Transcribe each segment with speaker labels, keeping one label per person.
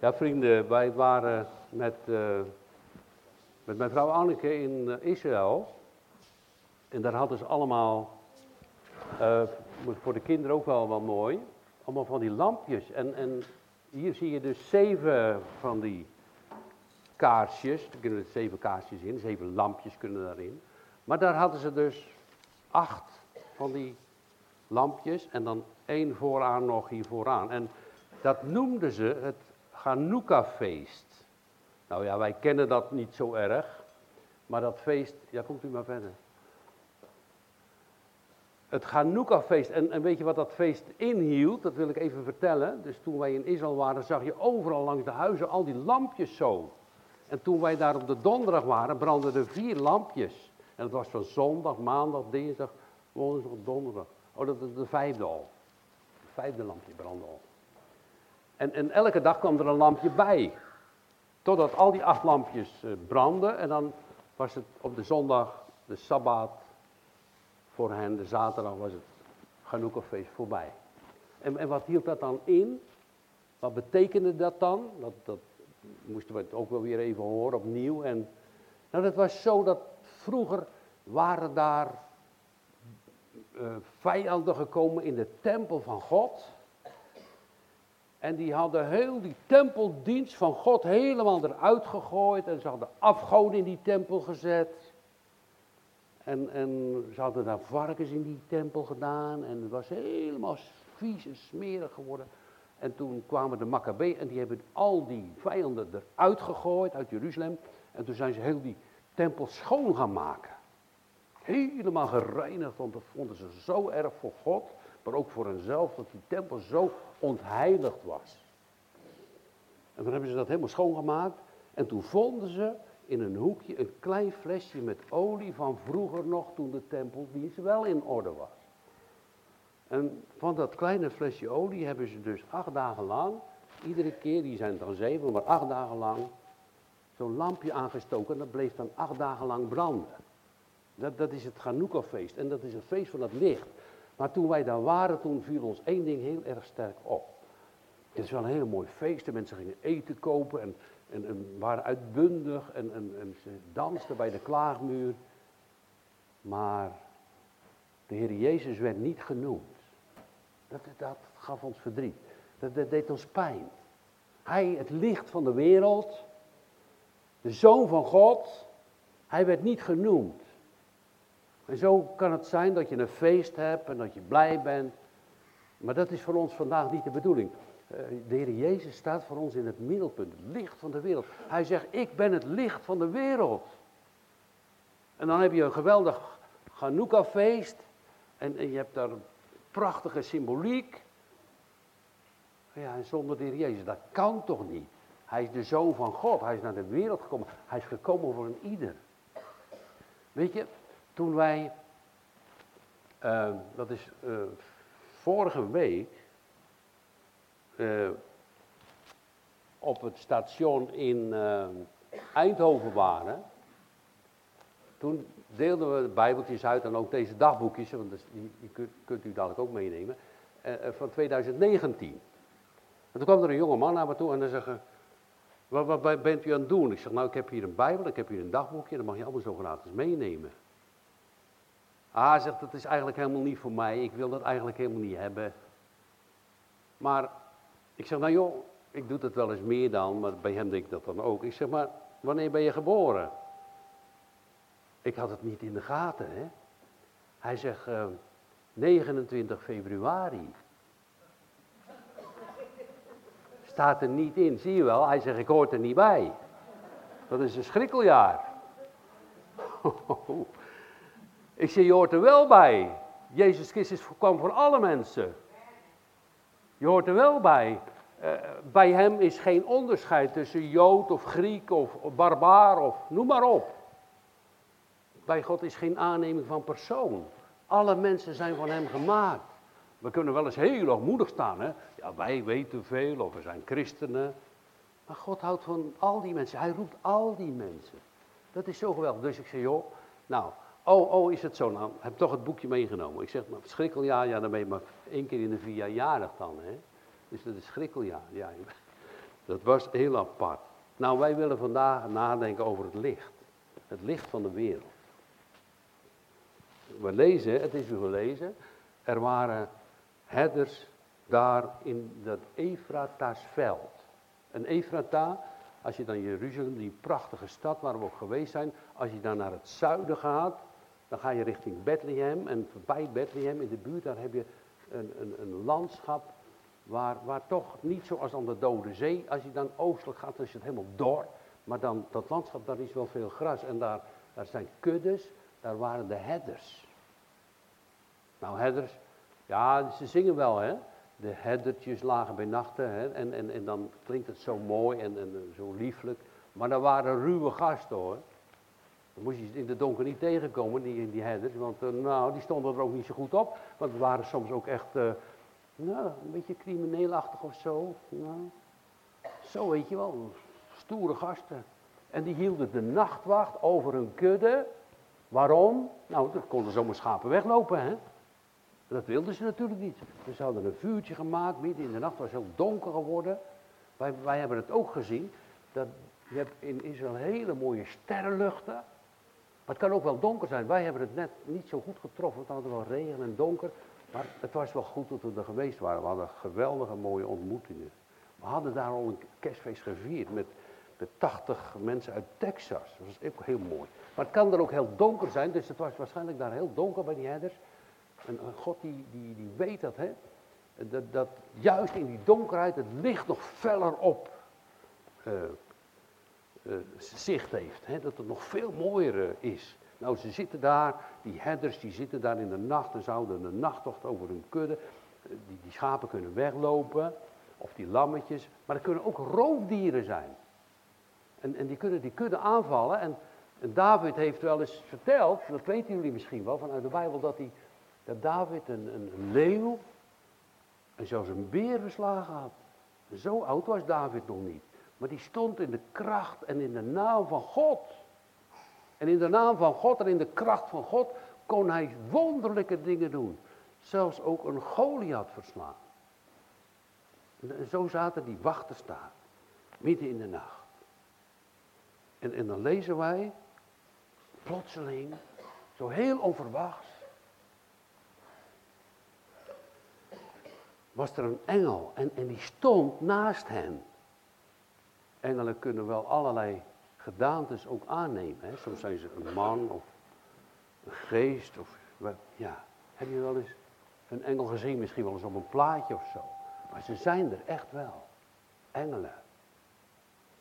Speaker 1: Ja, vrienden, wij waren met, eh, met mijn vrouw Anneke in eh, Israël. En daar hadden ze allemaal, eh, voor de kinderen ook wel wel mooi, allemaal van die lampjes. En, en hier zie je dus zeven van die kaarsjes. Er kunnen er zeven kaarsjes in, zeven lampjes kunnen daarin. Maar daar hadden ze dus acht van die lampjes en dan één vooraan nog hier vooraan. En dat noemden ze het Hanukkah-feest. Nou ja, wij kennen dat niet zo erg, maar dat feest, ja komt u maar verder. Het Hanukkah-feest, en, en weet je wat dat feest inhield? Dat wil ik even vertellen. Dus toen wij in Israël waren, zag je overal langs de huizen al die lampjes zo. En toen wij daar op de donderdag waren, brandden er vier lampjes. En dat was van zondag, maandag, dinsdag, woensdag, donderdag. Oh, dat is de vijfde al. Het vijfde lampje brandde al. En, en elke dag kwam er een lampje bij. Totdat al die acht lampjes uh, brandden. En dan was het op de zondag, de sabbat, voor hen, de zaterdag was het Hanukkah-feest voorbij. En, en wat hield dat dan in? Wat betekende dat dan? Dat, dat moesten we het ook wel weer even horen opnieuw. En, nou, dat was zo dat vroeger waren daar uh, vijanden gekomen in de tempel van God. En die hadden heel die tempeldienst van God helemaal eruit gegooid. En ze hadden afgoden in die tempel gezet. En, en ze hadden daar varkens in die tempel gedaan. En het was helemaal vies en smerig geworden. En toen kwamen de Maccabeeën en die hebben al die vijanden eruit gegooid uit Jeruzalem. En toen zijn ze heel die tempel schoon gaan maken. Helemaal gereinigd, want dat vonden ze zo erg voor God, maar ook voor henzelf, dat die tempel zo ontheiligd was. En toen hebben ze dat helemaal schoongemaakt. En toen vonden ze in een hoekje een klein flesje met olie van vroeger nog, toen de tempeldienst wel in orde was. En van dat kleine flesje olie hebben ze dus acht dagen lang, iedere keer, die zijn dan zeven, maar acht dagen lang, zo'n lampje aangestoken. En dat bleef dan acht dagen lang branden. Dat, dat is het Hanukkah-feest en dat is een feest van het licht. Maar toen wij daar waren, toen viel ons één ding heel erg sterk op. Het is wel een hele mooi feest. De mensen gingen eten kopen en, en, en waren uitbundig en, en, en ze dansten bij de klaagmuur. Maar de Heer Jezus werd niet genoemd. Dat, dat gaf ons verdriet. Dat, dat deed ons pijn. Hij, het licht van de wereld, de Zoon van God, hij werd niet genoemd. En zo kan het zijn dat je een feest hebt en dat je blij bent. Maar dat is voor ons vandaag niet de bedoeling. Eh, de Heer Jezus staat voor ons in het middelpunt, het licht van de wereld. Hij zegt, ik ben het licht van de wereld. En dan heb je een geweldig Hanukkah-feest. En, je hebt daar prachtige symboliek. Ja, en zonder de Heer Jezus, dat kan toch niet? Hij is de Zoon van God. Hij is naar de wereld gekomen. Hij is gekomen voor een ieder. Weet je, toen wij, uh, dat is uh, vorige week, uh, op het station in Eindhoven waren, toen deelden we de bijbeltjes uit en ook deze dagboekjes, want die, kunt, kunt, u dadelijk ook meenemen, van 2019. En toen kwam er een jonge man naar me toe en hij zei, wat, wat, bent u aan het doen? Ik zeg, nou ik heb hier een bijbel, ik heb hier een dagboekje, dat mag je allemaal zo gratis meenemen. Ah, zegt, dat is eigenlijk helemaal niet voor mij. Ik wil dat eigenlijk helemaal niet hebben. Maar ik zeg, nou joh, ik doe dat wel eens meer dan, maar bij hem denk ik dat dan ook. Ik zeg, maar wanneer ben je geboren? Ik had het niet in de gaten, hè. Hij zegt, uh, eh, 29 februari. Staat er niet in, zie je wel. Hij zegt, ik hoor er niet bij. Dat is een schrikkeljaar. Ik zeg, je hoort er wel bij. Jezus Christus kwam voor alle mensen. Je hoort er wel bij. Uh, bij hem is geen onderscheid tussen Jood of Griek of barbaar of noem maar op. Bij God is geen aanneming van persoon. Alle mensen zijn van hem gemaakt. We kunnen wel eens heel hoogmoedig staan. Hè? Ja, wij weten veel of we zijn christenen. Maar God houdt van al die mensen. Hij roept al die mensen. Dat is zo geweldig. Dus ik zeg, joh, nou, Oh, oh, is het zo? Nou, heb toch het boekje meegenomen. Ik zeg, maar schrikkeljaar, ja, dan ben je maar één keer in de vier jaar jarig dan, hè. Dus dat is schrikkeljaar, ja. Dat was heel apart. Nou, wij willen vandaag nadenken over het licht. Het licht van de wereld. We lezen, het is u gelezen, er waren herders daar in dat Efrata's veld. En Efrata, als je dan Jeruzalem, die prachtige stad waar we ook geweest zijn, als je dan naar het zuiden gaat, dan ga je richting Bethlehem en voorbij Bethlehem in de buurt, daar heb je een, een, een landschap waar, waar toch niet zoals aan de Dode Zee, als je dan oostelijk gaat, dan is het helemaal door. Maar dan, dat landschap, daar is wel veel gras en daar, daar zijn kuddes, daar waren de herders. Nou, herders, ja, ze zingen wel, hè. De herdertjes lagen bij nachten, hè. En, en, en dan klinkt het zo mooi en, en zo lieflijk. Maar dat waren ruwe gasten, hoor. Dan moest je in de donker niet tegenkomen, die, die herders. Want uh, nou, die stonden er ook niet zo goed op. Want het waren soms ook echt, uh, nou, een beetje crimineelachtig of zo. Zo weet je wel, stoere gasten. En die hielden de nachtwacht over hun kudde. Waarom? Nou, dan konden zomaar schapen weglopen, hè. Dat wilden ze natuurlijk niet. Ze hadden een vuurtje gemaakt, midden in de nacht was het heel donker geworden. Wij, wij hebben het ook gezien, dat je hebt in Israël hele mooie sterrenluchten. Maar het kan ook wel donker zijn. Wij hebben het net niet zo goed getroffen, we hadden wel regen en donker. Maar het was wel goed dat we er geweest waren. We hadden geweldige mooie ontmoetingen. We hadden daar al een kerstfeest gevierd met, met 80 mensen uit Texas. Dat was ook heel mooi. Maar het kan er ook heel donker zijn, dus het was waarschijnlijk daar heel donker bij die herders. En God die, die, die weet dat, hè. Dat, dat juist in die donkerheid het licht nog feller op uh, zicht heeft. Hè? Dat het nog veel mooier uh, is. Nou, ze zitten daar, die herders, die zitten daar in de nacht en zouden een nachttocht over hun kudde. Die, die schapen kunnen weglopen, of die lammetjes. Maar er kunnen ook roofdieren zijn. En, en die kunnen die kudde aanvallen. En, en David heeft wel eens verteld, dat weten jullie misschien wel vanuit de Bijbel, dat hij dat David een, een leeuw en zelfs een beer verslagen had. Zo oud was David nog niet. Maar die stond in de kracht en in de naam van God. En in de naam van God en in de kracht van God kon hij wonderlijke dingen doen. Zelfs ook een Goliath verslaan. En zo zaten die wachters daar, midden in de nacht. En, en dan lezen wij, plotseling, zo heel onverwachts, was er een engel en, en die stond naast hen. Engelen kunnen wel allerlei gedaantes ook aannemen. Hè? Soms zijn ze een man of een geest of ja. Heb je wel eens een engel gezien, misschien wel eens op een plaatje of zo. Maar ze zijn er echt wel. Engelen.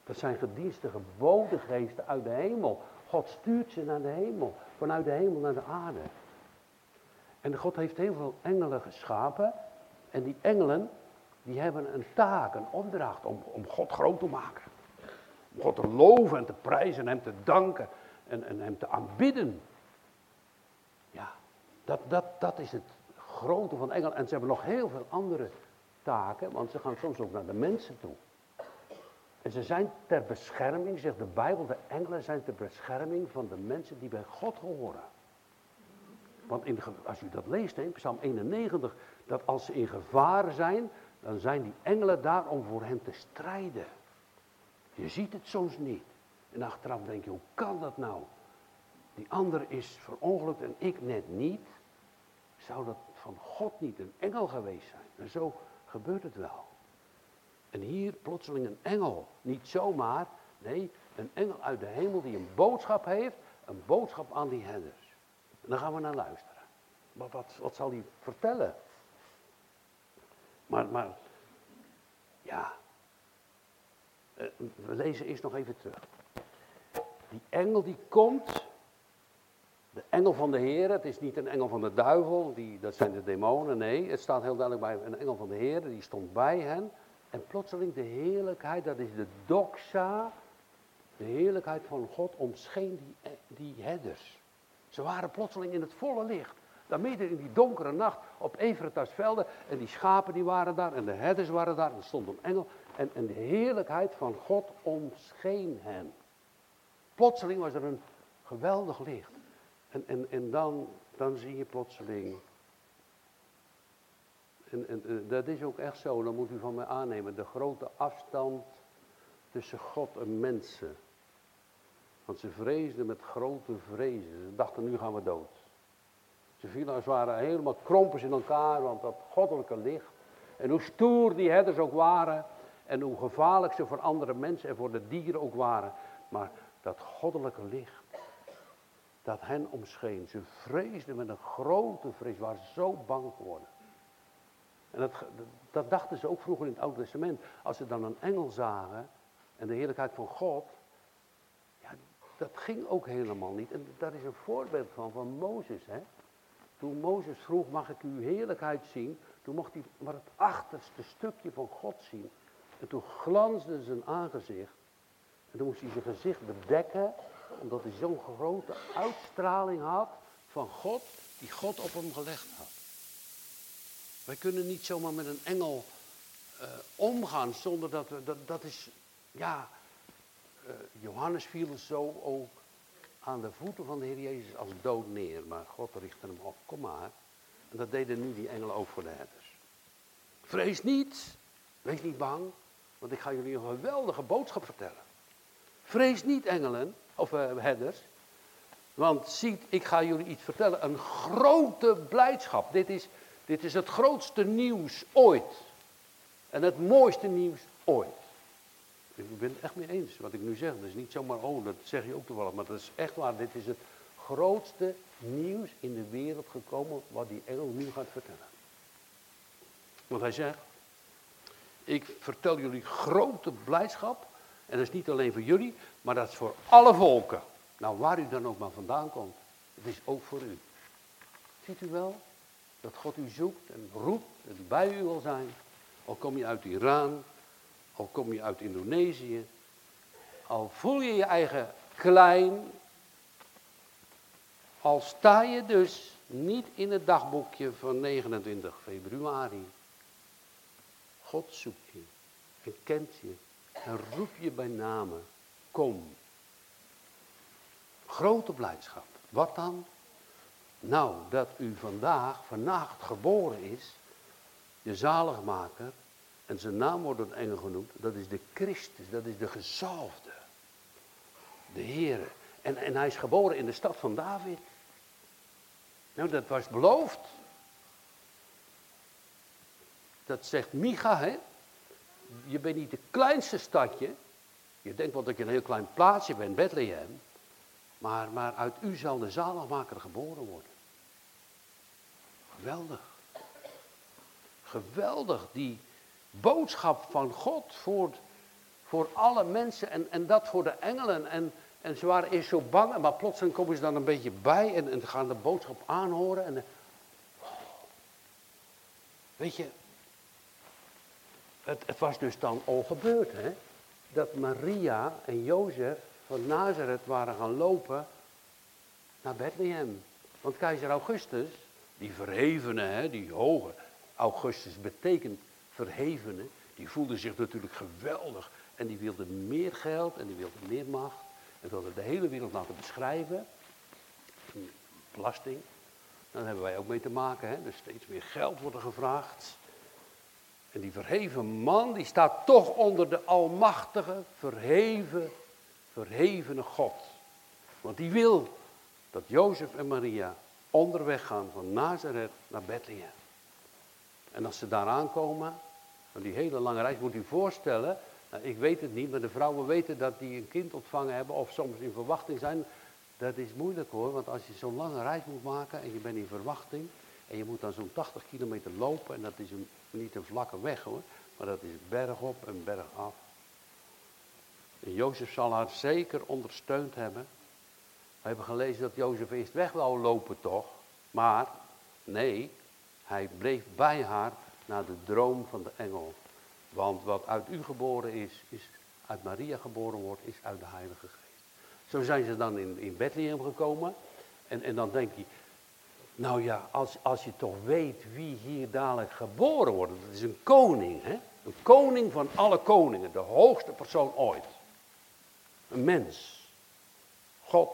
Speaker 1: Dat zijn gedienstige geesten uit de hemel. God stuurt ze naar de hemel. Vanuit de hemel naar de aarde. En God heeft heel veel engelen geschapen. En die engelen, die hebben een taak, een opdracht om, om God groot te maken. God te loven en te prijzen en hem te danken en, en hem te aanbidden. Ja, dat, dat, dat is het grote van engelen. En ze hebben nog heel veel andere taken, want ze gaan soms ook naar de mensen toe. En ze zijn ter bescherming, zegt de Bijbel, de engelen zijn ter bescherming van de mensen die bij God horen. Want in, als u dat leest in Psalm 91, dat als ze in gevaar zijn, dan zijn die engelen daar om voor hen te strijden. Je ziet het soms niet. En achteraf denk je, hoe kan dat nou? Die ander is verongelukt en ik net niet. Zou dat van God niet een engel geweest zijn? En zo gebeurt het wel. En hier plotseling een engel. Niet zomaar, nee, een engel uit de hemel die een boodschap heeft. Een boodschap aan die herders. En daar gaan we naar luisteren. Maar wat, wat zal hij vertellen? Maar, maar ja, we lezen eerst nog even terug. Die engel die komt, de engel van de Heer, het is niet een engel van de duivel, die, dat zijn de demonen, nee, het staat heel duidelijk bij een engel van de Heer, die stond bij hen. En plotseling de heerlijkheid, dat is de doxa, de heerlijkheid van God omscheen die, die herders. Ze waren plotseling in het volle licht. Daar midden in die donkere nacht op Everetas velden. En die schapen die waren daar en de herders waren daar. En er stond een engel. En, de heerlijkheid van God omscheen hen. Plotseling was er een geweldig licht. En, en, en dan, dan zie je plotseling. En, en, dat is ook echt zo, dan moet u van mij aannemen. De grote afstand tussen God en mensen. Want ze vreesden met grote vrezen. Ze dachten, nu gaan we dood. Ze vielen als het ware helemaal krompers in elkaar, want dat goddelijke licht. En hoe stoer die herders ook waren, en hoe gevaarlijk ze voor andere mensen en voor de dieren ook waren. Maar dat goddelijke licht, dat hen omscheen. Ze vreesden met een grote vrees, waren zo bang geworden. En dat, dat dachten ze ook vroeger in het Oude Testament. Als ze dan een engel zagen en de heerlijkheid van God, ja, dat ging ook helemaal niet. En daar is een voorbeeld van, van Mozes. Hè? Toen Mozes vroeg, mag ik uw heerlijkheid zien? Toen mocht hij maar het achterste stukje van God zien. En toen glansde zijn aangezicht. En toen moest hij zijn gezicht bedekken, omdat hij zo'n grote uitstraling had van God, die God op hem gelegd had. Wij kunnen niet zomaar met een engel uh, omgaan zonder dat we, dat, is, ja, uh, Johannes viel zo ook aan de voeten van de Heer Jezus als dood neer, maar God richtte hem op, kom maar. En dat deden nu die engelen ook voor de herders. Vrees niet, wees niet bang, want ik ga jullie een geweldige boodschap vertellen. Vrees niet, engelen, of uh, herders. Want ziet, ik ga jullie iets vertellen. Een grote blijdschap. Dit is, dit is het grootste nieuws ooit. En het mooiste nieuws ooit. Ik ben het echt mee eens wat ik nu zeg. Dat is niet zomaar, oh, dat zeg je ook toevallig. Maar dat is echt waar. Dit is het grootste nieuws in de wereld gekomen wat die engel nu gaat vertellen. Want hij zegt, ik vertel jullie grote blijdschap. En dat is niet alleen voor jullie, maar dat is voor alle volken. Nou, waar u dan ook maar vandaan komt. Het is ook voor u. Ziet u wel dat God u zoekt en roept en bij u wil zijn. Al kom je uit Iran, al kom je uit Indonesië. Al voel je je eigen klein. Al sta je dus niet in het dagboekje van 29 februari. God zoekt je en kent je en roept je bij namen. Kom. Grote blijdschap. Wat dan? Nou, dat u vandaag, vannacht geboren is, de zaligmaker, en zijn naam wordt een engel genoemd, dat is de Christus, dat is de gezalfde. De Heer. En, en hij is geboren in de stad van David. Nou, dat was beloofd. Dat zegt Micha, hè. Je bent niet het kleinste stadje. Je denkt wel dat je een heel klein plaatsje bent, Bethlehem. Maar, maar uit u zal de zaligmaker geboren worden. Geweldig. Geweldig, die boodschap van God voor, voor alle mensen en, en dat voor de engelen. En, en ze waren eerst zo bang, maar plotseling komen ze dan een beetje bij en, en gaan de boodschap aanhoren. En, weet je, het, het, was dus dan al gebeurd, hè? Dat Maria en Jozef van Nazareth waren gaan lopen naar Bethlehem. Want keizer Augustus, die verhevene, hè, die hoge, Augustus betekent verhevene, die voelde zich natuurlijk geweldig. En die wilde meer geld en die wilde meer macht. En wilde de hele wereld laten beschrijven. Belasting. Daar hebben wij ook mee te maken. Hè? Dus steeds meer geld wordt er gevraagd. En die verheven man, die staat toch onder de almachtige, verheven, verhevene God. Want die wil dat Jozef en Maria onderweg gaan van Nazareth naar Bethlehem. En als ze daar aankomen, van die hele lange reis, moet u voorstellen, nou, ik weet het niet, maar de vrouwen weten dat die een kind ontvangen hebben of soms in verwachting zijn. Dat is moeilijk hoor, want als je zo'n lange reis moet maken en je bent in verwachting en je moet dan zo'n 80 kilometer lopen en dat is een niet een vlakke weg hoor, maar dat is berg op en berg af. En Jozef zal haar zeker ondersteund hebben. We hebben gelezen dat Jozef eerst weg wou lopen toch, maar nee, hij bleef bij haar naar de droom van de engel. Want wat uit u geboren is, is uit Maria geboren wordt, is uit de Heilige Geest. Zo zijn ze dan in, in Bethlehem gekomen. En, en dan denk je, nou ja, als, als je toch weet wie hier dadelijk geboren wordt. Dat is een koning, hè? Een koning van alle koningen. De hoogste persoon ooit. Een mens. God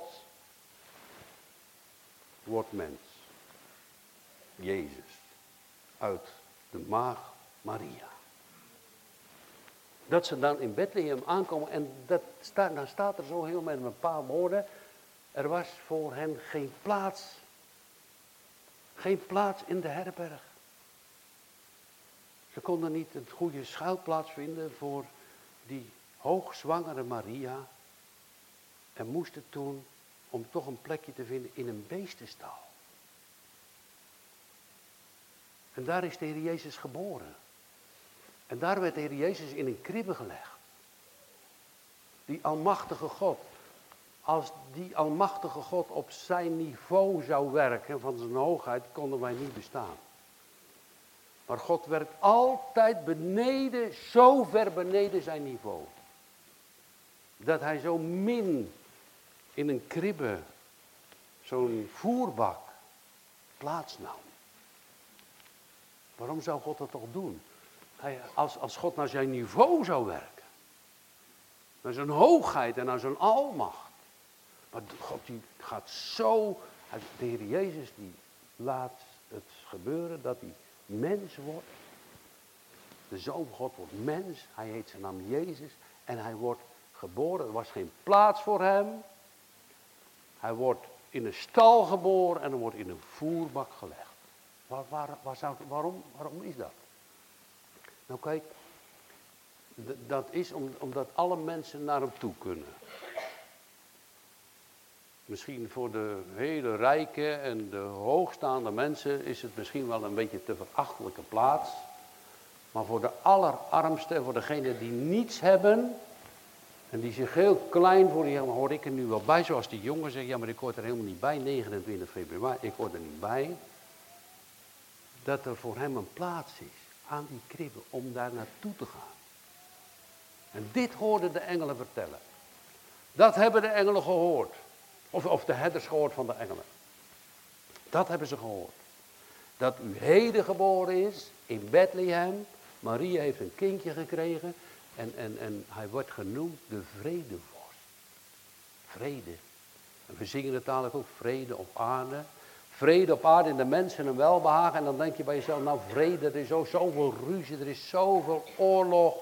Speaker 1: wordt mens. Jezus. Uit de maag Maria. Dat ze dan in Bethlehem aankomen en dat staat, dan staat er zo heel met een paar woorden. Er was voor hen geen plaats. Geen plaats in de herberg. Ze konden niet een goede schuilplaats vinden voor die hoogzwangere Maria. En moesten toen, om toch een plekje te vinden, in een beestenstal. En daar is de Heer Jezus geboren. En daar werd de Heer Jezus in een kribbe gelegd. Die almachtige God. Als die almachtige God op zijn niveau zou werken van zijn hoogheid, konden wij niet bestaan. Maar God werkt altijd beneden, zo ver beneden zijn niveau. Dat hij zo min in een kribbe, zo'n voerbak, plaatsnam. Waarom zou God dat toch doen? Hij, als, als God naar zijn niveau zou werken. Naar zijn hoogheid en naar zijn almacht. Maar God die gaat zo, de Heer Jezus die laat het gebeuren dat hij mens wordt. De Zoon van God wordt mens, hij heet zijn naam Jezus en hij wordt geboren. Er was geen plaats voor hem. Hij wordt in een stal geboren en er wordt in een voerbak gelegd. Waar, waarom, waarom is dat? Nou kijk, dat is omdat alle mensen naar hem toe kunnen. Misschien voor de hele rijke en de hoogstaande mensen is het misschien wel een beetje te verachtelijke plaats. Maar voor de allerarmste, voor degenen die niets hebben en die zich heel klein voelen, hoor ik er nu wel bij, zoals die jongen zegt, ja maar ik hoor er helemaal niet bij, 29 februari, ik hoor er niet bij. Dat er voor hem een plaats is aan die kribbe om daar naartoe te gaan. En dit hoorden de engelen vertellen. Dat hebben de engelen gehoord. Of, of de herders gehoord van de engelen. Dat hebben ze gehoord. Dat u heden geboren is in Bethlehem. Maria heeft een kindje gekregen. En, en, en hij wordt genoemd de vredevorst. Vrede. En we zingen het dadelijk ook vrede op aarde. Vrede op aarde in de mensen een welbehagen. En dan denk je bij jezelf, nou vrede, er is zo, zoveel ruzie, er is zoveel oorlog.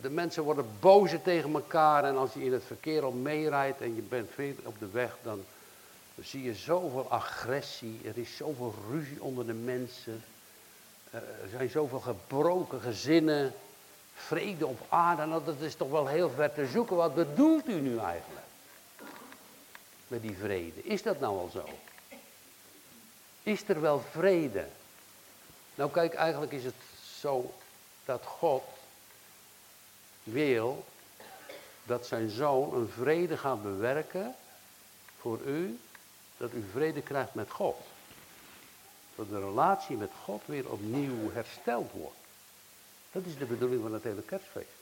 Speaker 1: De mensen worden boze tegen elkaar en als je in het verkeer al meerijdt en je bent veel op de weg, dan zie je zoveel agressie. Er is zoveel ruzie onder de mensen. Eh, er zijn zoveel gebroken gezinnen. Vrede op aarde, nou, dat is toch wel heel ver te zoeken. Wat bedoelt u nu eigenlijk? Met die vrede. Is dat nou al zo? Is er wel vrede? Nou kijk, eigenlijk is het zo dat God wil dat zijn zoon een vrede gaat bewerken voor u, dat u vrede krijgt met God. Dat de relatie met God weer opnieuw hersteld wordt. Dat is de bedoeling van het hele kerstfeest.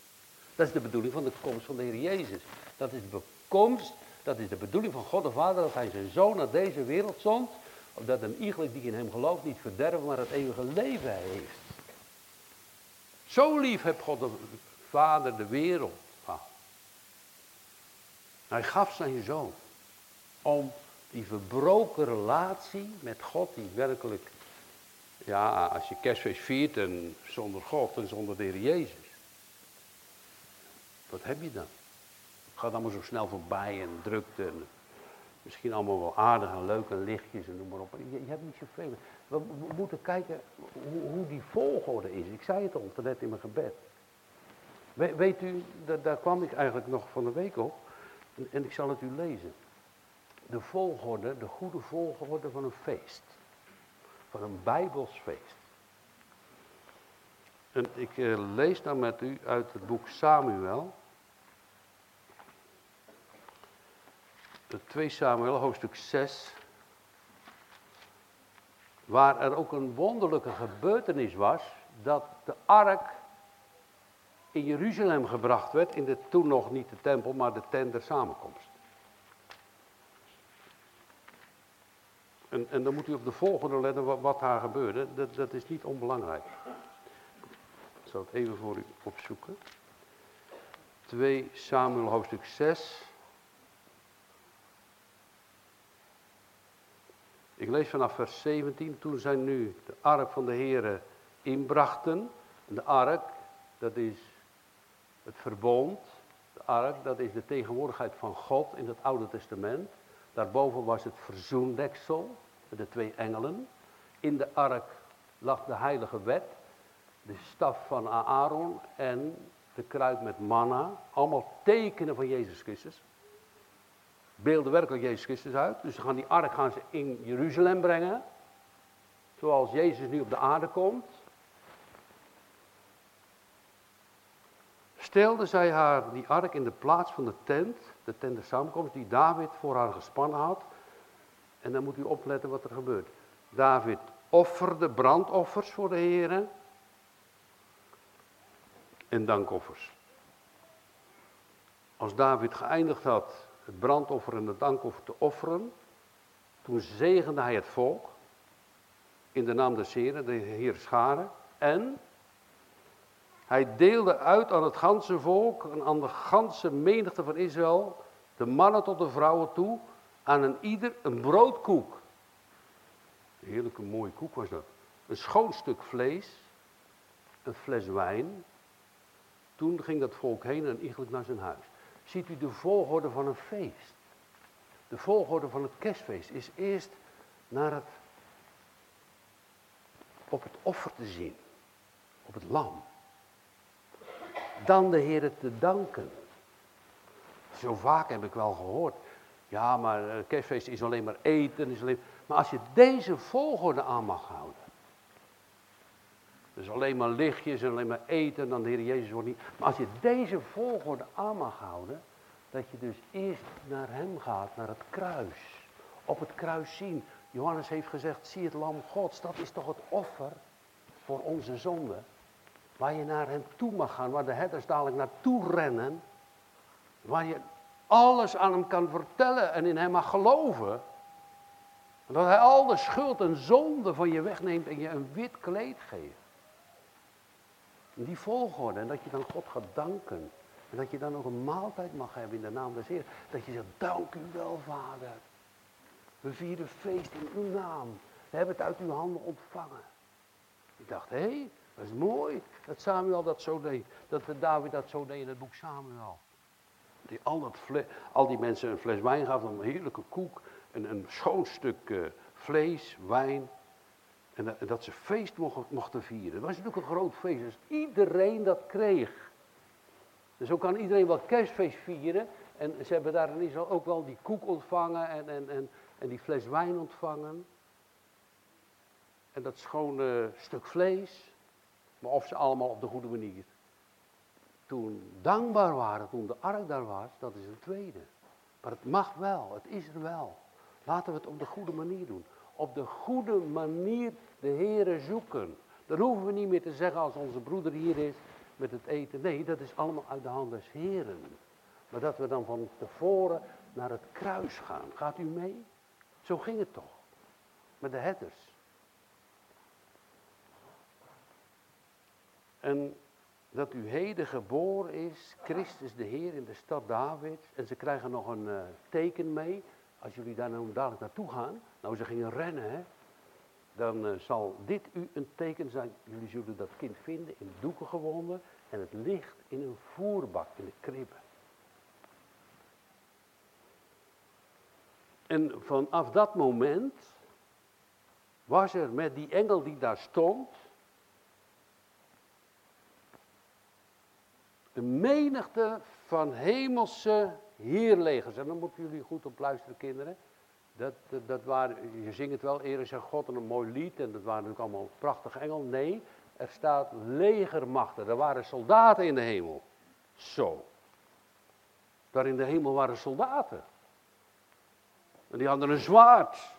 Speaker 1: Dat is de bedoeling van de komst van de Heer Jezus. Dat is de komst, dat is de bedoeling van God de Vader, dat hij zijn zoon naar deze wereld zond, opdat een iegelijk die in hem gelooft niet verderven, maar het eeuwige leven heeft. Zo lief heeft God de vader de wereld gaf. Hij gaf zijn zoon om die verbroken relatie met God, die werkelijk, ja, als je kerstfeest viert en zonder God en zonder de Heer Jezus. Wat heb je dan? Het gaat allemaal zo snel voorbij en drukte en misschien allemaal wel aardig en leuk en lichtjes en noem maar op. Je, je hebt niet zoveel. We, we moeten kijken hoe, hoe die volgorde is. Ik zei het al net in mijn gebed. Weet u, daar, kwam ik eigenlijk nog van de week op. En, ik zal het u lezen. De volgorde, de goede volgorde van een feest. Van een Bijbels feest. En ik eh, lees dan met u uit het boek Samuel. De 2 Samuel, hoofdstuk 6. Waar er ook een wonderlijke gebeurtenis was. Dat de ark in Jeruzalem gebracht werd. In de toen nog niet de tempel, maar de tent der samenkomst. En, en dan moet u op de volgende letten wat, daar gebeurde. Dat, dat is niet onbelangrijk. Ik zal het even voor u opzoeken. 2 Samuel hoofdstuk 6. Ik lees vanaf vers 17. Toen zij nu de ark van de Here inbrachten. De ark, dat is Het verbond, de ark, dat is de tegenwoordigheid van God in het Oude Testament. Daarboven was het verzoendeksel de twee engelen. In de ark lag de heilige wet, de staf van Aaron en de kruid met manna. Allemaal tekenen van Jezus Christus. Beelden werkelijk Jezus Christus uit. Dus ze gaan die ark gaan ze in Jeruzalem brengen. Zoals Jezus nu op de aarde komt. Stelde zij haar die ark in de plaats van de tent, de tent de samenkomst, die David voor haar gespannen had. En dan moet u opletten wat er gebeurt. David offerde brandoffers voor de heren en dankoffers. Als David geëindigd had het brandoffer en het dankoffer te offeren, toen zegende hij het volk in de naam des Heren, de Heer Scharen, en hij deelde uit aan het ganse volk en aan de ganse menigte van Israël, de mannen tot de vrouwen toe, aan een ieder een broodkoek. Een heerlijke mooie koek was dat. Een schoon stuk vlees, een fles wijn. Toen ging dat volk heen en iegelijk naar zijn huis. Ziet u de volgorde van een feest? De volgorde van het kerstfeest is eerst naar het, op het offer te zien, op het lam. Dan de Heer te danken. Zo vaak heb ik wel gehoord. Ja, maar eh, kerstfeest is alleen maar eten. Is alleen... Maar als je deze volgorde aan mag houden. Dus alleen maar lichtjes en alleen maar eten, dan de Heer Jezus wordt niet. Maar als je deze volgorde aan mag houden, dat je dus eerst naar Hem gaat, naar het kruis. Op het kruis zien. Johannes heeft gezegd, zie het lam Gods, dat is toch het offer voor onze zonde. Waar je naar Hem toe mag gaan, waar de herders dadelijk naartoe rennen. Waar je alles aan Hem kan vertellen en in Hem mag geloven. Dat Hij al de schuld en zonde van je wegneemt en je een wit kleed geeft. Die volgorde. En dat je dan God gaat danken. En dat je dan ook een maaltijd mag hebben in de naam des Heer. Dat je zegt, dank u wel vader. We vieren feest in uw naam. We hebben het uit uw handen ontvangen. Ik dacht, hé, dat is mooi. Dat Samuel dat zo deed. Dat David dat zo deed in het boek Samuel. Die al, dat al die mensen een fles wijn gaven, een heerlijke koek. Een, een schoon stuk uh, vlees, wijn. En dat, ze feest mochten, vieren. Dat was natuurlijk een groot feest. Dus iedereen dat kreeg. Dus zo kan iedereen wel kerstfeest vieren. En ze hebben daar in Israël ook wel die koek ontvangen en, en, en, en die fles wijn ontvangen. En dat schone stuk vlees. Maar of ze allemaal op de goede manier. Toen dankbaar waren, toen de ark daar was, dat is een tweede. Maar het mag wel, het is er wel. Laten we het op de goede manier doen. Op de goede manier de Heere zoeken. Dan hoeven we niet meer te zeggen als onze broeder hier is met het eten. Nee, dat is allemaal uit de hand des Heren. Maar dat we dan van tevoren naar het kruis gaan. Gaat u mee? Zo ging het toch. Met de herders. En dat u heden geboren is, Christus de Heer in de stad David. En ze krijgen nog een uh, teken mee. Als jullie daar nou dadelijk naartoe gaan. Nou, ze gingen rennen, hè dan uh, zal dit u een teken zijn. Jullie zullen dat kind vinden in doeken gewonden en het ligt in een voerbak in de kribbe. En vanaf dat moment was er met die engel die daar stond, een menigte van hemelse heerlegers. En dan moeten jullie goed op luisteren, kinderen. Dat, dat, waren, je zingt het wel, Ere zijn God en een mooi lied. En dat waren natuurlijk allemaal prachtige engelen. Nee, er staat legermachten. Er waren soldaten in de hemel. Zo. Daar in de hemel waren soldaten. En die hadden een zwaard.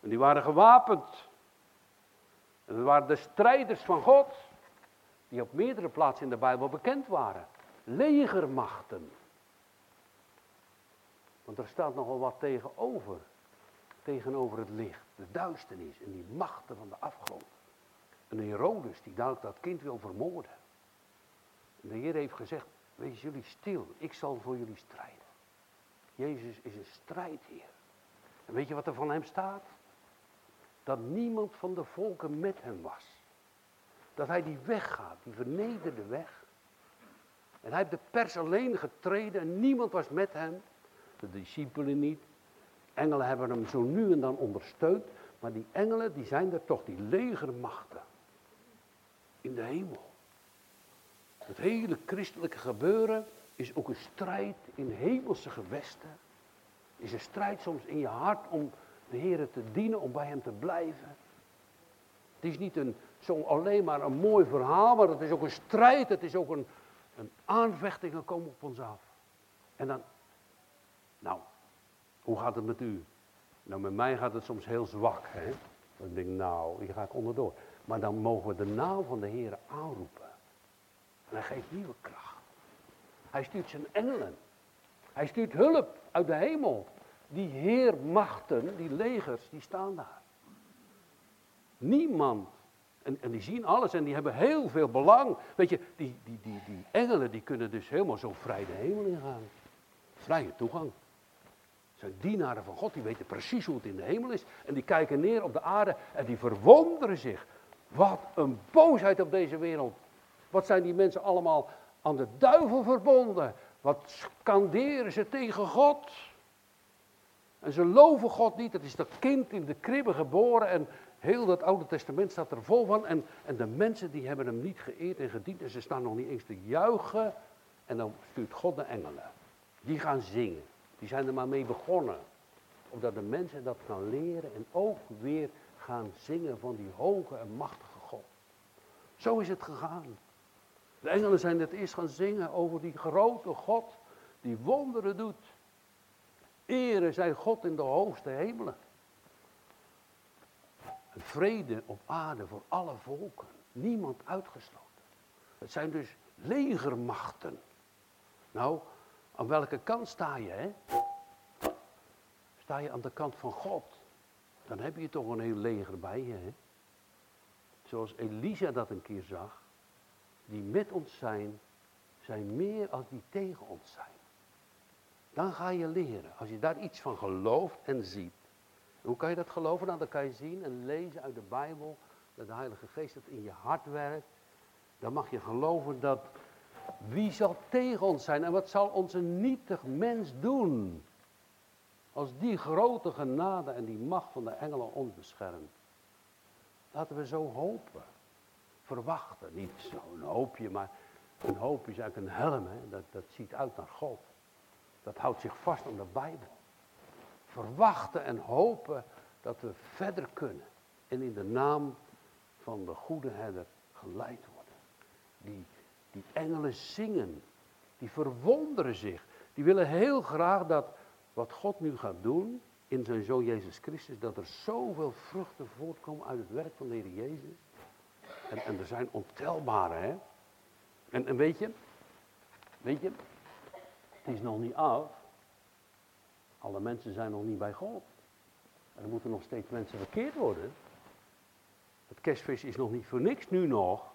Speaker 1: En die waren gewapend. En dat waren de strijders van God. Die op meerdere plaatsen in de Bijbel bekend waren. Legermachten. Want er staat nogal wat tegenover. Tegenover het licht, de duisternis en die machten van de afgrond. Een Herodes die dadelijk dat kind wil vermoorden. En de Heer heeft gezegd, wees jullie stil, ik zal voor jullie strijden. Jezus is een strijdheer. En weet je wat er van hem staat? Dat niemand van de volken met hem was. Dat hij die weg gaat, die vernederde weg. En hij heeft de pers alleen getreden en niemand was met hem. De discipelen niet. Engelen hebben hem zo nu en dan ondersteund. Maar die engelen, die zijn er toch, die legermachten. In de hemel. Het hele christelijke gebeuren is ook een strijd in hemelse gewesten. Is een strijd soms in je hart om de Heer te dienen, om bij Hem te blijven. Het is niet een, zo alleen maar een mooi verhaal, maar het is ook een strijd, het is ook een, een aanvechting, komen op ons af. En dan, nou, hoe gaat het met u? Nou, met mij gaat het soms heel zwak, hè. Dan denk ik, nou, hier ga ik onderdoor. Maar dan mogen we de naam van de Heer aanroepen. En hij geeft nieuwe kracht. Hij stuurt zijn engelen. Hij stuurt hulp uit de hemel. Die heermachten, die legers, die staan daar. Niemand. En, en die zien alles en die hebben heel veel belang. Weet je, die, die, die, die engelen die kunnen dus helemaal zo vrij de hemel ingaan. Vrije toegang. Zijn dienaren van God, die weten precies hoe het in de hemel is. En die kijken neer op de aarde en die verwonderen zich. Wat een boosheid op deze wereld. Wat zijn die mensen allemaal aan de duivel verbonden? Wat skanderen ze tegen God? En ze loven God niet. Het is dat kind in de kribbe geboren. En heel dat Oude Testament staat er vol van. En, en de mensen die hebben hem niet geëerd en gediend. En ze staan nog niet eens te juichen. En dan stuurt God de engelen. Die gaan zingen. Die zijn er maar mee begonnen. Opdat de mensen dat gaan leren. En ook weer gaan zingen van die hoge en machtige God. Zo is het gegaan. De engelen zijn het eerst gaan zingen over die grote God die wonderen doet. Ere zij God in de hoogste hemelen. Vrede op aarde voor alle volken. Niemand uitgesloten. Het zijn dus legermachten. Nou, aan welke kant sta je, hè? Sta je aan de kant van God? Dan heb je toch een heel leger bij je, hè? Zoals Elisa dat een keer zag die met ons zijn, zijn meer als die tegen ons zijn. Dan ga je leren, als je daar iets van gelooft en ziet. Hoe kan je dat geloven? Nou, dan kan je zien en lezen uit de Bijbel dat de Heilige Geest het in je hart werkt. Dan mag je geloven dat wie zal tegen ons zijn en wat zal onze nietig mens doen? Als die grote genade en die macht van de engelen ons beschermt. Laten we zo hopen verwachten. Niet zo'n hoopje, maar een hoopje is eigenlijk een helm. Hè? Dat, dat ziet uit naar God. Dat houdt zich vast aan de Bijbel. Verwachten en hopen dat we verder kunnen. En in de naam van de goede herder geleid worden. Die, die engelen zingen. Die verwonderen zich. Die willen heel graag dat wat God nu gaat doen in zijn zoon Jezus Christus, dat er zoveel vruchten voortkomen uit het werk van de Heer Jezus. En, en er zijn ontelbare, hè. En, en weet je, weet je, het is nog niet af. Alle mensen zijn nog niet bij God. En er moeten nog steeds mensen verkeerd worden. Het kerstfeest is nog niet voor niks nu nog.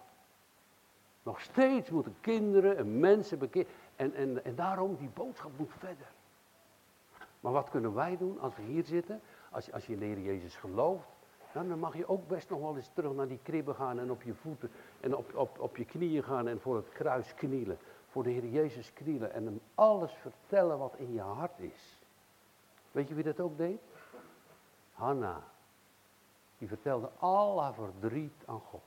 Speaker 1: Nog steeds moeten kinderen en mensen bekeerd. En, en, en daarom, die boodschap moet verder. Maar wat kunnen wij doen als we hier zitten? Als, als je in de Heer Jezus gelooft, dan mag je ook best nog wel eens terug naar die kribben gaan en op je voeten en op, op, op je knieën gaan en voor het kruis knielen. Voor de Heer Jezus knielen en hem alles vertellen wat in je hart is. Weet je wie dat ook deed? Hanna. Die vertelde al haar verdriet aan God.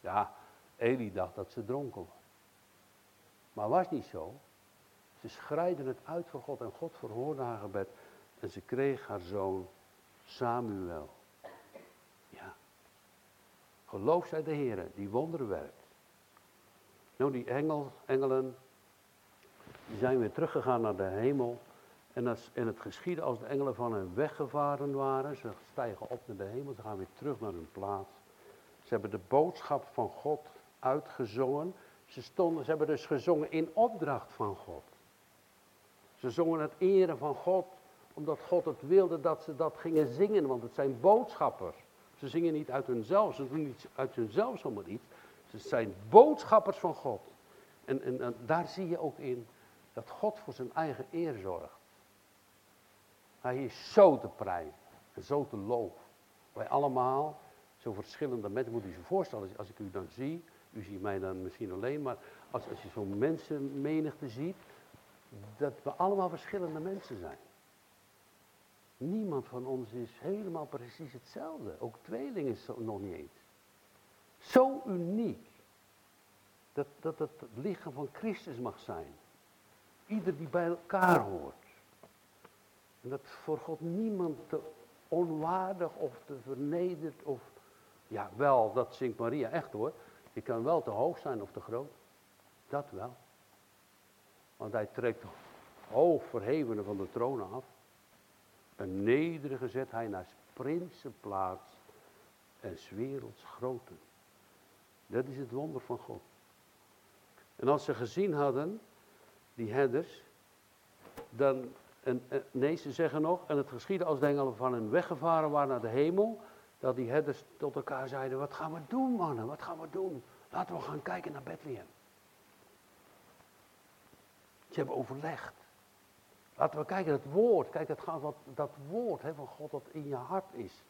Speaker 1: Ja, Eli dacht dat ze dronken was. Maar was niet zo. Ze schreide het uit voor God en God verhoorde haar gebed. En ze kreeg haar zoon Samuel. Geloof zij de Heer, die wonderen werkt. Nou, die engel, engelen, die zijn weer teruggegaan naar de hemel. En, als, het geschiedde als de engelen van hen weggevaren waren. Ze stijgen op naar de hemel, ze gaan weer terug naar hun plaats. Ze hebben de boodschap van God uitgezongen. Ze, stonden, ze hebben dus gezongen in opdracht van God. Ze zongen het eren van God, omdat God het wilde dat ze dat gingen zingen, want het zijn boodschappers. Ze zingen niet uit hunzelf, ze doen niet uit hunzelf zomaar iets. Ze zijn boodschappers van God. En, en daar zie je ook in dat God voor zijn eigen eer zorgt. Hij is zo te prijzen en zo te loven. Wij allemaal, zo verschillende mensen, moet u zich voorstellen, als ik u dan zie, u ziet mij dan misschien alleen, maar als, als je zo'n mensenmenigte ziet, dat we allemaal verschillende mensen zijn. Niemand van ons is helemaal precies hetzelfde. Ook tweeling is nog niet eens. Zo uniek. Dat, dat het lichaam van Christus mag zijn. Ieder die bij elkaar hoort. En dat voor God niemand te onwaardig of te vernederd of... Ja, wel, dat zingt Maria echt hoor. Je kan wel te hoog zijn of te groot. Dat wel. Want hij trekt hoog verhevene van de troon af. Een nederige zet hij naar prinsenplaats en werelds grote. Dat is het wonder van God. En als ze gezien hadden, die herders, dan, en, nee, ze zeggen nog, en het geschiedde als de engelen van hen weggevaren waren naar de hemel, dat die herders tot elkaar zeiden, wat gaan we doen mannen, wat gaan we doen? Laten we gaan kijken naar Bethlehem. Ze hebben overlegd. Laten we kijken, het woord. Kijk, het gaat wat, dat woord van God dat in je hart is.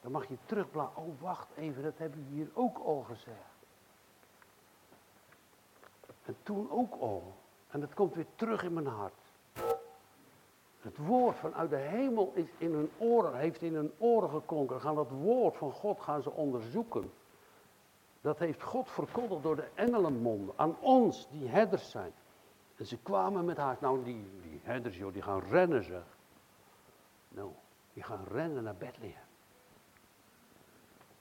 Speaker 1: Dan mag je terugbladeren. Oh, wacht even, dat hebben we hier ook al gezegd. En toen ook al. En dat komt weer terug in mijn hart. Het woord vanuit de hemel is in hun oren, heeft in hun oren geklonken. Gaan dat woord van God gaan ze onderzoeken. Dat heeft God verkondigd door de engelenmonden aan ons die herders zijn. En ze kwamen met haar, nou die, die herders joh, die gaan rennen zeg. Nou, die gaan rennen naar Bethlehem.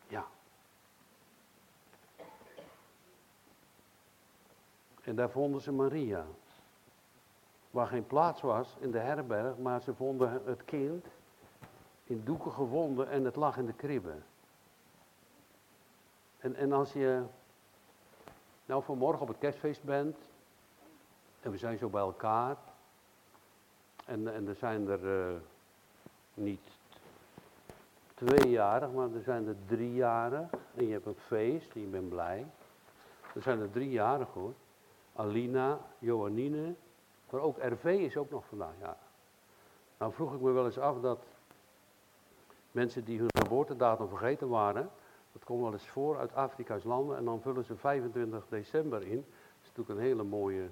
Speaker 1: Ja. En daar vonden ze Maria. Waar geen plaats was in de herberg, maar ze vonden het kind in doeken gewonden en het lag in de kribbe. En, en als je nou vanmorgen op het kerstfeest bent en we zijn zo bij elkaar en, en er zijn er uh, niet tweejarig, maar er zijn er driejarig en je hebt een feest en je bent blij. Er zijn er driejarig hoor. Alina, Joannine, maar ook RV is ook nog vandaag, ja. Nou vroeg ik me wel eens af dat mensen die hun geboortedatum vergeten waren, dat komt wel eens voor uit Afrika's landen en dan vullen ze 25 december in. Dat is natuurlijk een hele mooie,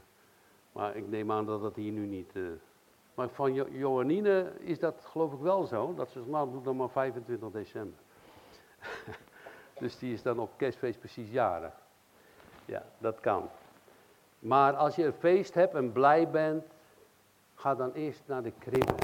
Speaker 1: maar ik neem aan dat dat hier nu niet... Uh, maar van jo is dat geloof ik wel zo, dat ze nou doet dan maar 25 december. dus die is dan op kerstfeest precies jarig. Ja, dat kan. Maar als je een feest hebt en blij bent, ga dan eerst naar de kribbe.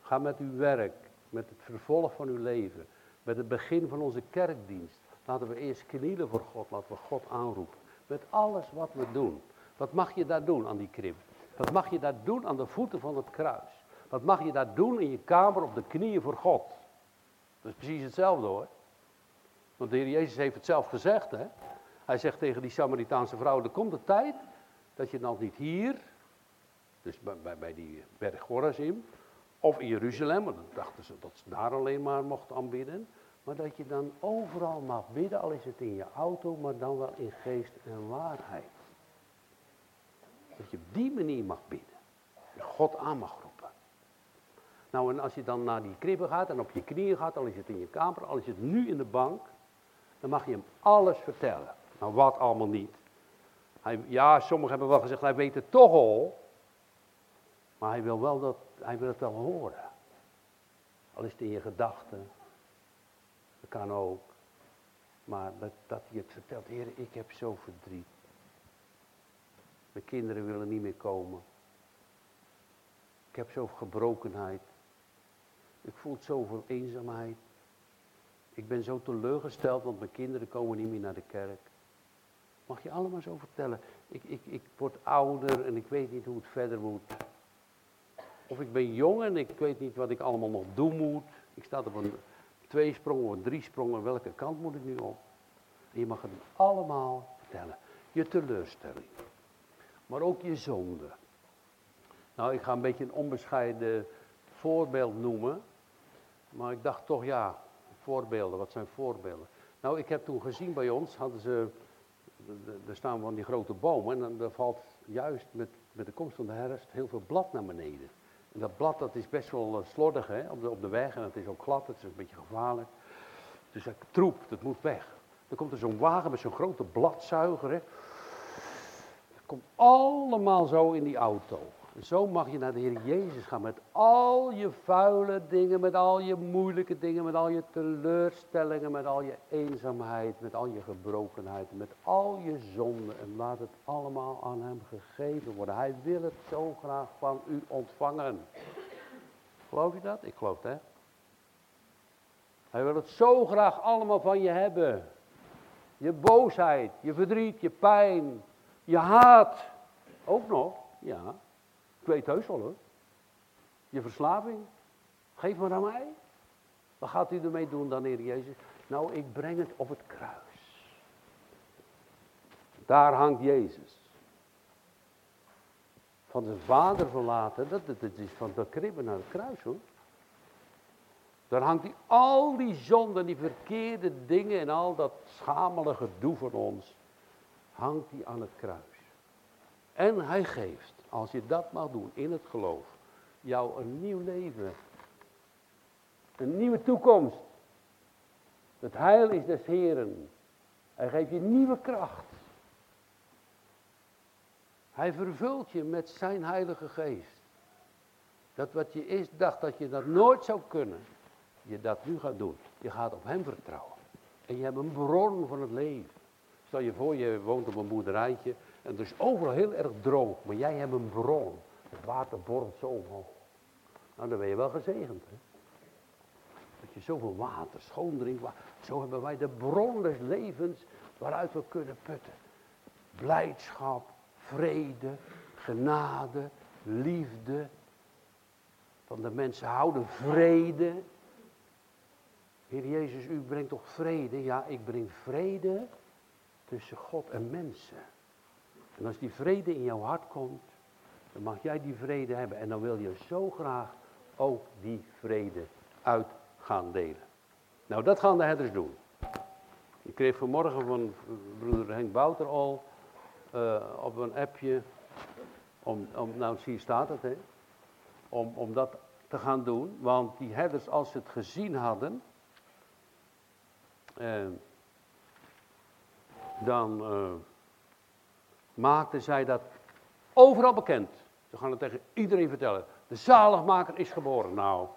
Speaker 1: Ga met uw werk, met het vervolg van uw leven, met het begin van onze kerkdienst. Laten we eerst knielen voor God, laten we God aanroepen. Met alles wat we doen. Wat mag je daar doen aan die kribbe? Wat mag je daar doen aan de voeten van het kruis? Wat mag je daar doen in je kamer op de knieën voor God? Dat is precies hetzelfde hoor. Want de Heer Jezus heeft het zelf gezegd. Hè? Hij zegt tegen die Samaritaanse vrouw, er komt de tijd dat je dan niet hier, dus bij, bij, die berg Gorazim, of in Jeruzalem, want dan dachten ze dat ze daar alleen maar mochten aanbidden, maar dat je dan overal mag bidden, al is het in je auto, maar dan wel in geest en waarheid. Dat je op die manier mag bidden. God aan mag roepen. Nou, en als je dan naar die kribbe gaat en op je knieën gaat, al is het in je kamer, al is het nu in de bank, dan mag je hem alles vertellen. Nou, wat allemaal niet. Ja, sommigen hebben wel gezegd, hij weet het toch al. Maar hij wil, wel dat, hij wil het wel horen. Al is het in je gedachten. Dat kan ook. Maar dat, dat hij het vertelt, Heer, ik heb zo verdriet. Mijn kinderen willen niet meer komen. Ik heb zoveel gebrokenheid. Ik voel zoveel eenzaamheid. Ik ben zo teleurgesteld, want mijn kinderen komen niet meer naar de kerk. Mag je allemaal zo vertellen. Ik, ik, ik word ouder en ik weet niet hoe het verder moet. Of ik ben jong en ik weet niet wat ik allemaal nog doen moet. Ik sta op een twee sprongen of drie sprongen. Welke kant moet ik nu op? Je mag het allemaal vertellen. Je teleurstelling. Maar ook je zonde. Nou, ik ga een beetje een onbescheiden voorbeeld noemen. Maar ik dacht toch, ja, voorbeelden. Wat zijn voorbeelden? Nou, ik heb toen gezien bij ons, hadden ze er staan van die grote bomen en dan valt juist met, met de komst van de herfst heel veel blad naar beneden. En dat blad dat is best wel eh, slordig hè, op, de, op de weg en het is ook glad, het is een beetje gevaarlijk. Dus ik troep, dat moet weg. Dan komt er zo'n wagen met zo'n grote bladzuiger. Hè. Dat komt allemaal zo in die auto. Zo mag je naar de Heer Jezus gaan met al je vuile dingen, met al je moeilijke dingen, met al je teleurstellingen, met al je eenzaamheid, met al je gebrokenheid, met al je zonden. En laat het allemaal aan Hem gegeven worden. Hij wil het zo graag van u ontvangen. Geloof je dat? Ik geloof het, hè? Hij wil het zo graag allemaal van je hebben. Je boosheid, je verdriet, je pijn, je haat. Ook nog, ja. Weet heus wel hoor. Je verslaving. Geef maar aan mij. Wat gaat u ermee doen dan, Heer Jezus? Nou, ik breng het op het kruis. Daar hangt Jezus. Van zijn vader verlaten, dat, is van de kribben naar het kruis hoor. Dan hangt hij al die zonden, die verkeerde dingen en al dat schamelige gedoe van ons, hangt hij aan het kruis. En hij geeft, als je dat mag doen in het geloof, jou een nieuw leven. Een nieuwe toekomst. Het heil is des Heren. Hij geeft je nieuwe kracht. Hij vervult je met zijn heilige geest. Dat wat je eerst dacht dat je dat nooit zou kunnen, je dat nu gaat doen. Je gaat op hem vertrouwen. En je hebt een bron van het leven. Stel je voor, je woont op een boerderijtje en het is overal heel erg droog, maar jij hebt een bron. Het water borrelt zo omhoog. Nou, dan ben je wel gezegend. Hè? Dat je zoveel water, schoon drinkwater. Zo hebben wij de bron des levens waaruit we kunnen putten. Blijdschap, vrede, genade, liefde. Van de mensen houden vrede. Heer Jezus, u brengt toch vrede? Ja, ik breng vrede tussen God en mensen. En als die vrede in jouw hart komt, dan mag jij die vrede hebben. En dan wil je zo graag ook die vrede uit gaan delen. Nou, dat gaan de herders doen. Ik kreeg vanmorgen van broeder Henk Bouter al uh, op een appje, om, om, nou hier staat het, hè, om, om dat te gaan doen. Want die herders, als ze het gezien hadden, uh, dan uh, maakten zij dat overal bekend. Ze gaan het tegen iedereen vertellen. De zaligmaker is geboren. Nou,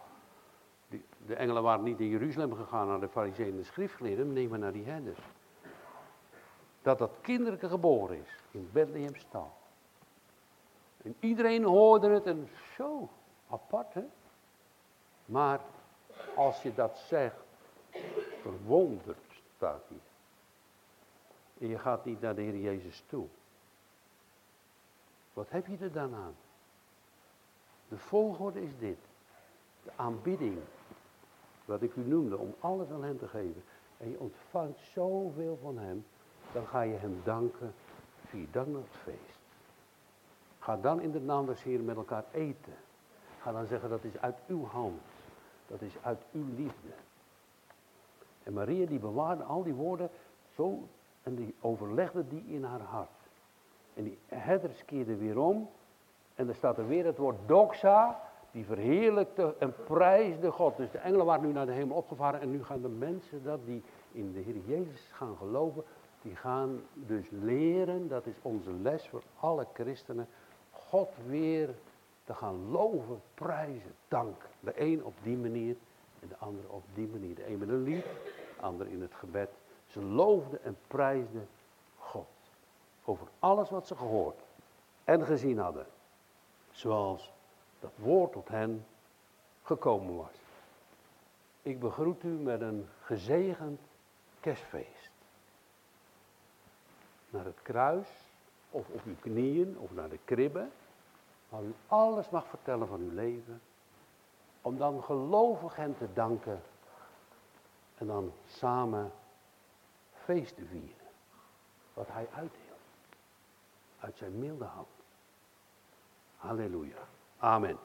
Speaker 1: die, de engelen waren niet in Jeruzalem gegaan naar de fariseeën en de schriftgeleerden, nee maar naar die herders. Dat dat kinderlijke geboren is in Bethlehem stal. En iedereen hoorde het en zo, apart hè. Maar als je dat zegt, verwonderd staat hier. En je gaat niet naar de Heer Jezus toe. Wat heb je er dan aan? De volgorde is dit. De aanbidding. Wat ik u noemde, om alles aan hem te geven. En je ontvangt zoveel van hem. Dan ga je hem danken. Vier dan het feest. Ga dan in de naam des Heeren met elkaar eten. Ga dan zeggen dat is uit uw hand. Dat is uit uw liefde. En Maria die bewaarde al die woorden zo en die overlegde die in haar hart. En die herders keerden weer om. En er staat er weer het woord doxa. Die verheerlijkte en prijsde God. Dus de engelen waren nu naar de hemel opgevaren. En nu gaan de mensen dat die in de Heer Jezus gaan geloven. Die gaan dus leren. Dat is onze les voor alle christenen. God weer te gaan loven, prijzen, danken. De een op die manier en de andere op die manier. De een met een lied, de ander in het gebed. Ze loofden en prijsden. Over alles wat ze gehoord en gezien hadden. Zoals dat woord tot hen gekomen was. Ik begroet u met een gezegend kerstfeest. Naar het kruis, of op uw knieën, of naar de kribbe. Waar u alles mag vertellen van uw leven. Om dan gelovig hen te danken. En dan samen feest te vieren. Wat hij uitdeelt. Uit zijn milde hand. Halleluja. Amen.